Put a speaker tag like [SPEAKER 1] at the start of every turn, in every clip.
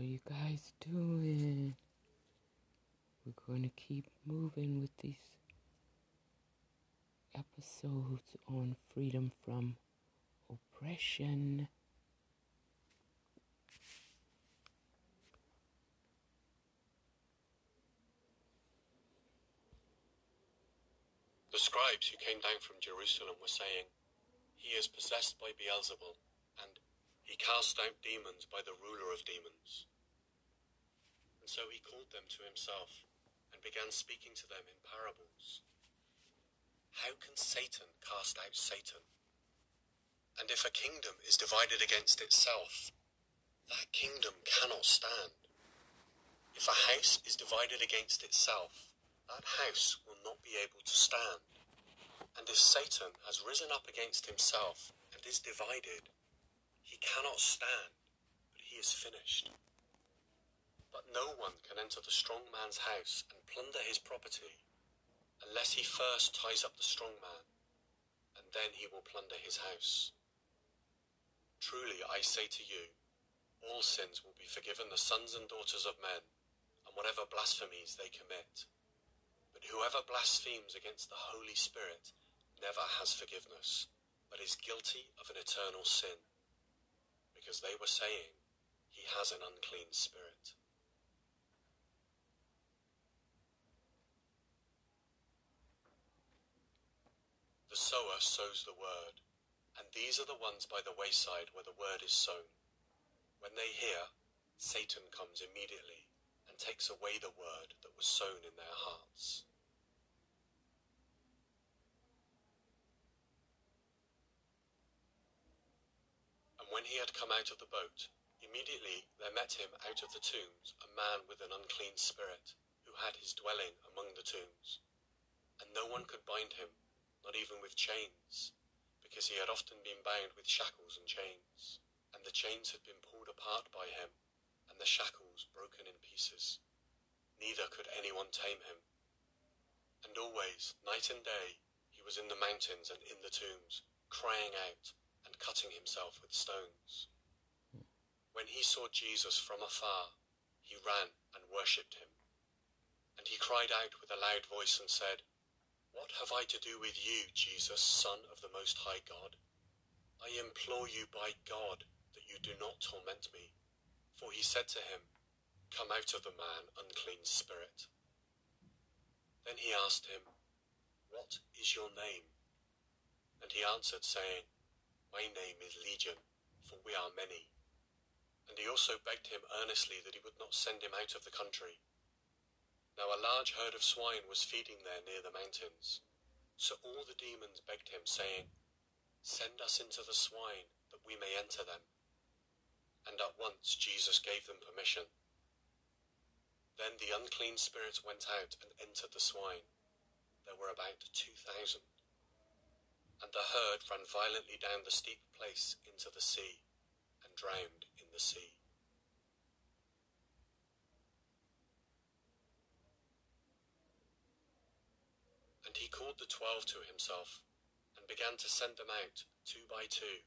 [SPEAKER 1] How you guys doing? We're going to keep moving with these episodes on freedom from oppression.
[SPEAKER 2] The scribes who came down from Jerusalem were saying, He is possessed by Beelzebul, and he cast out demons by the ruler of demons. So he called them to himself and began speaking to them in parables. How can Satan cast out Satan? And if a kingdom is divided against itself, that kingdom cannot stand. If a house is divided against itself, that house will not be able to stand. And if Satan has risen up against himself and is divided, he cannot stand, but he is finished. But no one can enter the strong man's house and plunder his property unless he first ties up the strong man, and then he will plunder his house. Truly I say to you, all sins will be forgiven the sons and daughters of men, and whatever blasphemies they commit. But whoever blasphemes against the Holy Spirit never has forgiveness, but is guilty of an eternal sin, because they were saying, He has an unclean spirit. Sower sows the word, and these are the ones by the wayside where the word is sown. When they hear, Satan comes immediately and takes away the word that was sown in their hearts. And when he had come out of the boat, immediately there met him out of the tombs a man with an unclean spirit, who had his dwelling among the tombs. And no one could bind him not even with chains, because he had often been bound with shackles and chains, and the chains had been pulled apart by him, and the shackles broken in pieces. Neither could anyone tame him. And always, night and day, he was in the mountains and in the tombs, crying out and cutting himself with stones. When he saw Jesus from afar, he ran and worshipped him. And he cried out with a loud voice and said, what have I to do with you, Jesus, Son of the Most High God? I implore you by God that you do not torment me. For he said to him, Come out of the man, unclean spirit. Then he asked him, What is your name? And he answered, saying, My name is Legion, for we are many. And he also begged him earnestly that he would not send him out of the country. Now a large herd of swine was feeding there near the mountains. So all the demons begged him, saying, Send us into the swine, that we may enter them. And at once Jesus gave them permission. Then the unclean spirits went out and entered the swine. There were about two thousand. And the herd ran violently down the steep place into the sea, and drowned in the sea. He called the twelve to himself, and began to send them out two by two,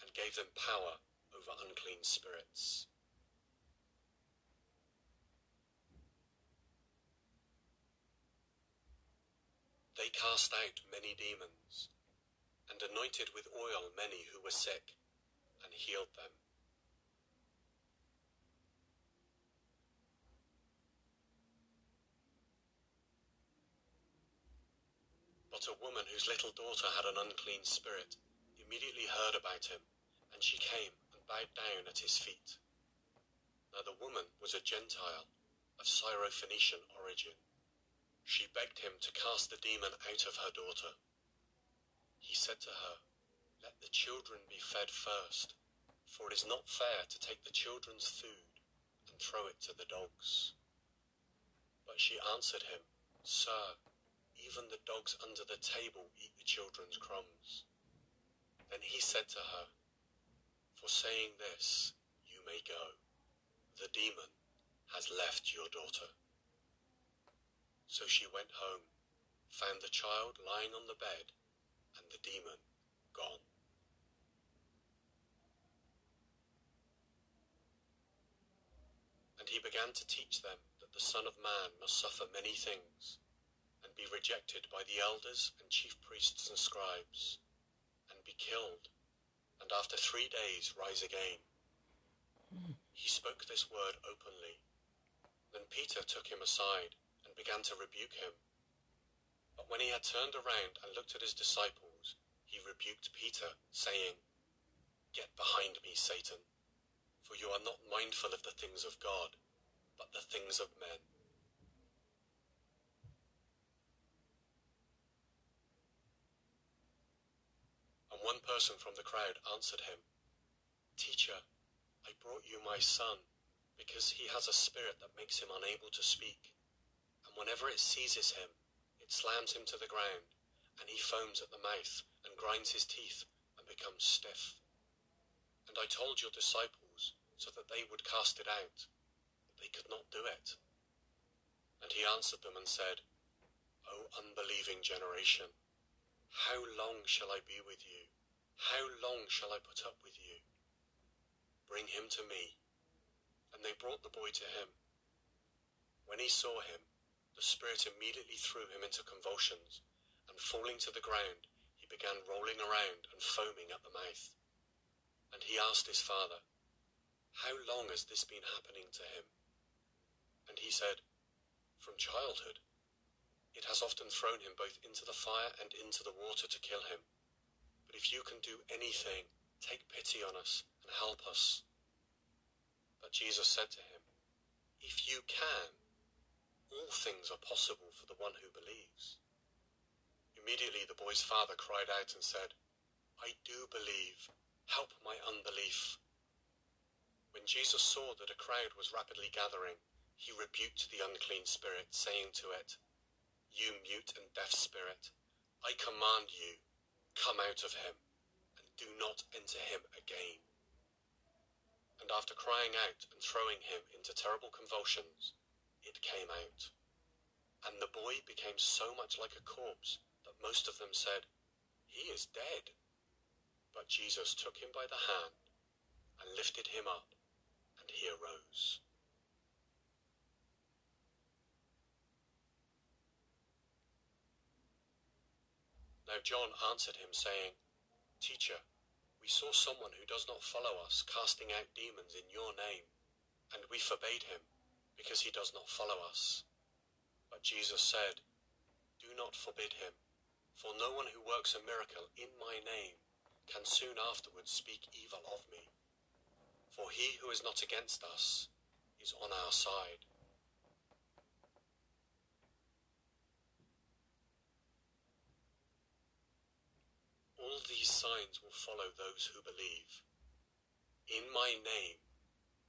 [SPEAKER 2] and gave them power over unclean spirits. They cast out many demons, and anointed with oil many who were sick, and healed them. A woman whose little daughter had an unclean spirit immediately heard about him, and she came and bowed down at his feet. Now the woman was a Gentile of Syrophoenician origin. She begged him to cast the demon out of her daughter. He said to her, Let the children be fed first, for it is not fair to take the children's food and throw it to the dogs. But she answered him, Sir, even the dogs under the table eat the children's crumbs. Then he said to her, For saying this, you may go. The demon has left your daughter. So she went home, found the child lying on the bed, and the demon gone. And he began to teach them that the Son of Man must suffer many things, be rejected by the elders and chief priests and scribes, and be killed, and after three days rise again. He spoke this word openly. Then Peter took him aside and began to rebuke him. But when he had turned around and looked at his disciples, he rebuked Peter, saying, Get behind me, Satan, for you are not mindful of the things of God, but the things of men. One person from the crowd answered him, Teacher, I brought you my son, because he has a spirit that makes him unable to speak. And whenever it seizes him, it slams him to the ground, and he foams at the mouth, and grinds his teeth, and becomes stiff. And I told your disciples, so that they would cast it out, but they could not do it. And he answered them and said, O unbelieving generation, how long shall I be with you? How long shall I put up with you? Bring him to me. And they brought the boy to him. When he saw him, the spirit immediately threw him into convulsions, and falling to the ground, he began rolling around and foaming at the mouth. And he asked his father, How long has this been happening to him? And he said, From childhood. It has often thrown him both into the fire and into the water to kill him. If you can do anything, take pity on us and help us. But Jesus said to him, If you can, all things are possible for the one who believes. Immediately the boy's father cried out and said, I do believe. Help my unbelief. When Jesus saw that a crowd was rapidly gathering, he rebuked the unclean spirit, saying to it, You mute and deaf spirit, I command you, come out of him, and do not enter him again. And after crying out and throwing him into terrible convulsions, it came out. And the boy became so much like a corpse that most of them said, He is dead. But Jesus took him by the hand and lifted him up, and he arose. Now John answered him, saying, Teacher, we saw someone who does not follow us casting out demons in your name, and we forbade him, because he does not follow us. But Jesus said, Do not forbid him, for no one who works a miracle in my name can soon afterwards speak evil of me. For he who is not against us is on our side. All these signs will follow those who believe. In my name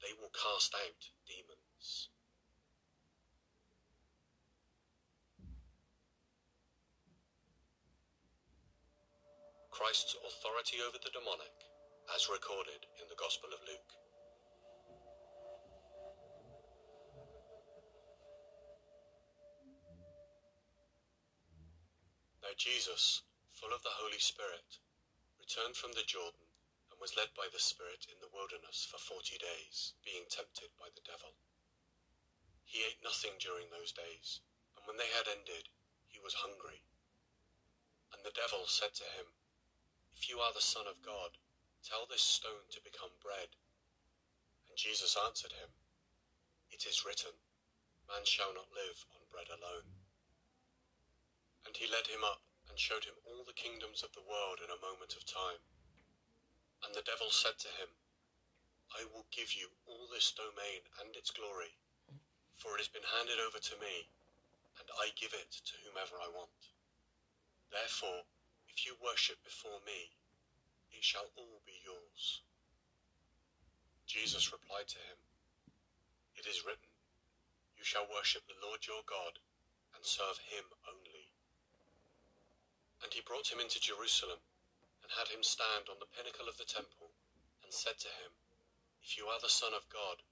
[SPEAKER 2] they will cast out demons. Christ's authority over the demonic, as recorded in the Gospel of Luke. Now Jesus, full of the Holy Spirit, returned from the Jordan and was led by the Spirit in the wilderness for forty days, being tempted by the devil. He ate nothing during those days, and when they had ended, he was hungry. And the devil said to him, If you are the Son of God, tell this stone to become bread. And Jesus answered him, It is written, Man shall not live on bread alone. And he led him up and showed him all the kingdoms of the world in a moment of time. And the devil said to him, I will give you all this domain and its glory, for it has been handed over to me, and I give it to whomever I want. Therefore, if you worship before me, it shall all be yours. Jesus replied to him, It is written, You shall worship the Lord your God, and serve him only. And he brought him into Jerusalem, and had him stand on the pinnacle of the temple, and said to him, If you are the Son of God,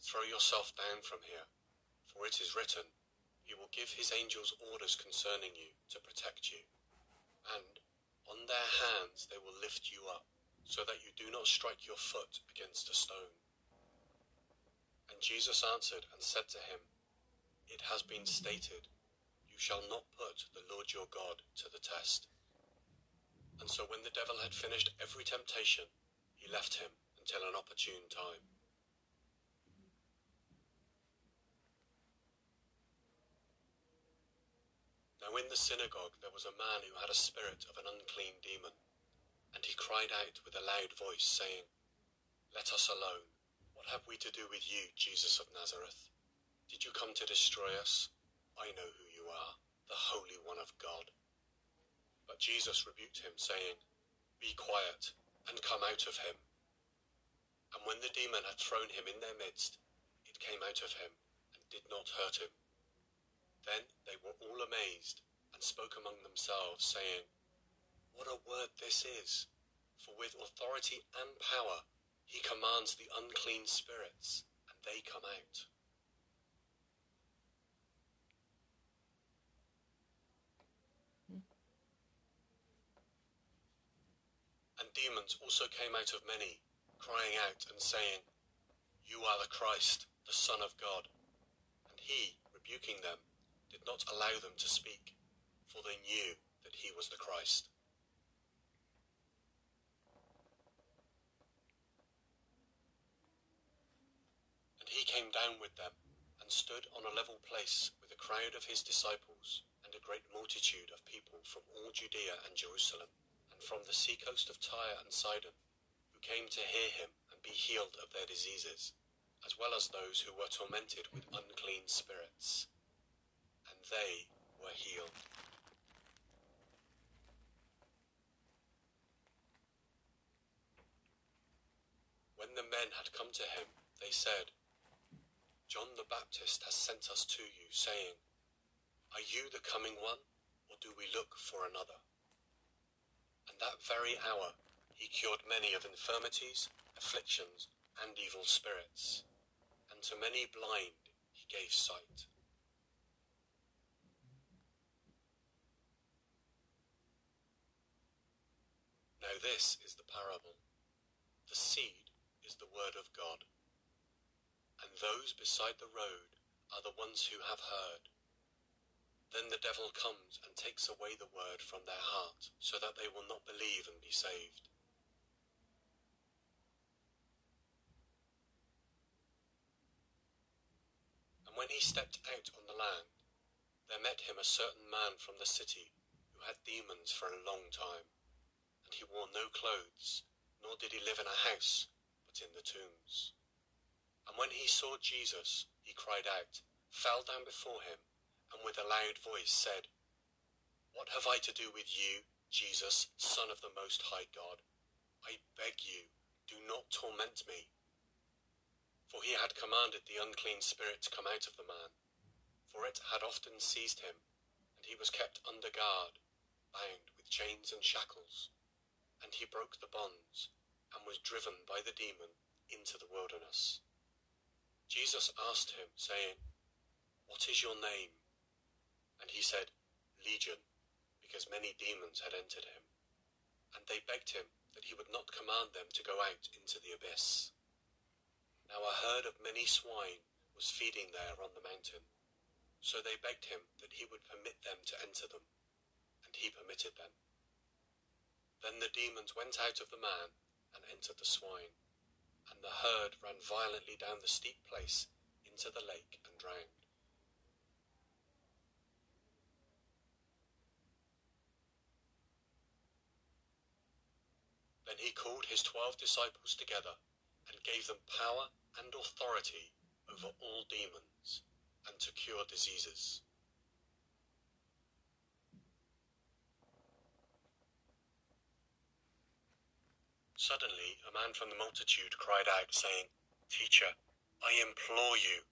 [SPEAKER 2] throw yourself down from here, for it is written, He will give his angels orders concerning you to protect you, and on their hands they will lift you up, so that you do not strike your foot against a stone. And Jesus answered and said to him, It has been stated, shall not put the Lord your God to the test. And so when the devil had finished every temptation, he left him until an opportune time. Now in the synagogue there was a man who had a spirit of an unclean demon, and he cried out with a loud voice, saying, Let us alone. What have we to do with you, Jesus of Nazareth? Did you come to destroy us? I know who you are, the Holy One of God. But Jesus rebuked him, saying, Be quiet, and come out of him. And when the demon had thrown him in their midst, it came out of him, and did not hurt him. Then they were all amazed, and spoke among themselves, saying, What a word this is! For with authority and power he commands the unclean spirits, and they come out. And demons also came out of many, crying out and saying, You are the Christ, the Son of God. And he, rebuking them, did not allow them to speak, for they knew that he was the Christ. And he came down with them, and stood on a level place with a crowd of his disciples, and a great multitude of people from all Judea and Jerusalem, from the seacoast of Tyre and Sidon, who came to hear him and be healed of their diseases, as well as those who were tormented with unclean spirits and they were healed. When the men had come to him, they said, John the Baptist has sent us to you, saying, Are you the coming one, or do we look for another? That very hour he cured many of infirmities, afflictions, and evil spirits, and to many blind he gave sight. Now this is the parable. The seed is the word of God. And those beside the road are the ones who have heard. Then the devil comes and takes away the word from their heart, so that they will not believe and be saved. And when he stepped out on the land, there met him a certain man from the city who had demons for a long time and he wore no clothes, nor did he live in a house, but in the tombs. And when he saw Jesus, he cried out, fell down before him, and with a loud voice said, What have I to do with you, Jesus, Son of the Most High God? I beg you, do not torment me. For he had commanded the unclean spirit to come out of the man, for it had often seized him, and he was kept under guard, bound with chains and shackles and he broke the bonds and was driven by the demon into the wilderness. Jesus asked him, saying, What is your name? And he said, Legion, because many demons had entered him. And they begged him that he would not command them to go out into the abyss. Now a herd of many swine was feeding there on the mountain. So they begged him that he would permit them to enter them, and he permitted them. Then the demons went out of the man and entered the swine, and the herd ran violently down the steep place into the lake and drowned. Then he called his twelve disciples together and gave them power and authority over all demons and to cure diseases. Suddenly a man from the multitude cried out, saying, Teacher, I implore you,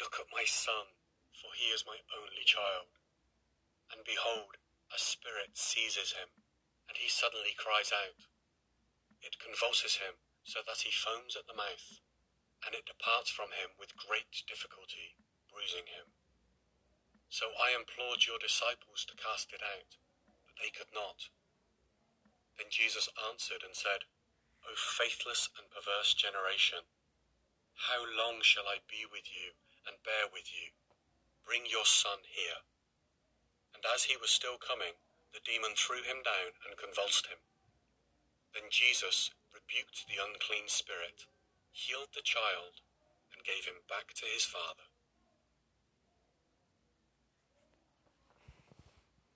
[SPEAKER 2] look at my son, for he is my only child. And behold, a spirit seizes him, and he suddenly cries out. It convulses him so that he foams at the mouth, and it departs from him with great difficulty, bruising him. So I implored your disciples to cast it out, but they could not. Then Jesus answered and said, O faithless and perverse generation, How long shall I be with you and bear with you? Bring your son here. And as he was still coming, the demon threw him down and convulsed him. Then Jesus rebuked the unclean spirit, healed the child, and gave him back to his father.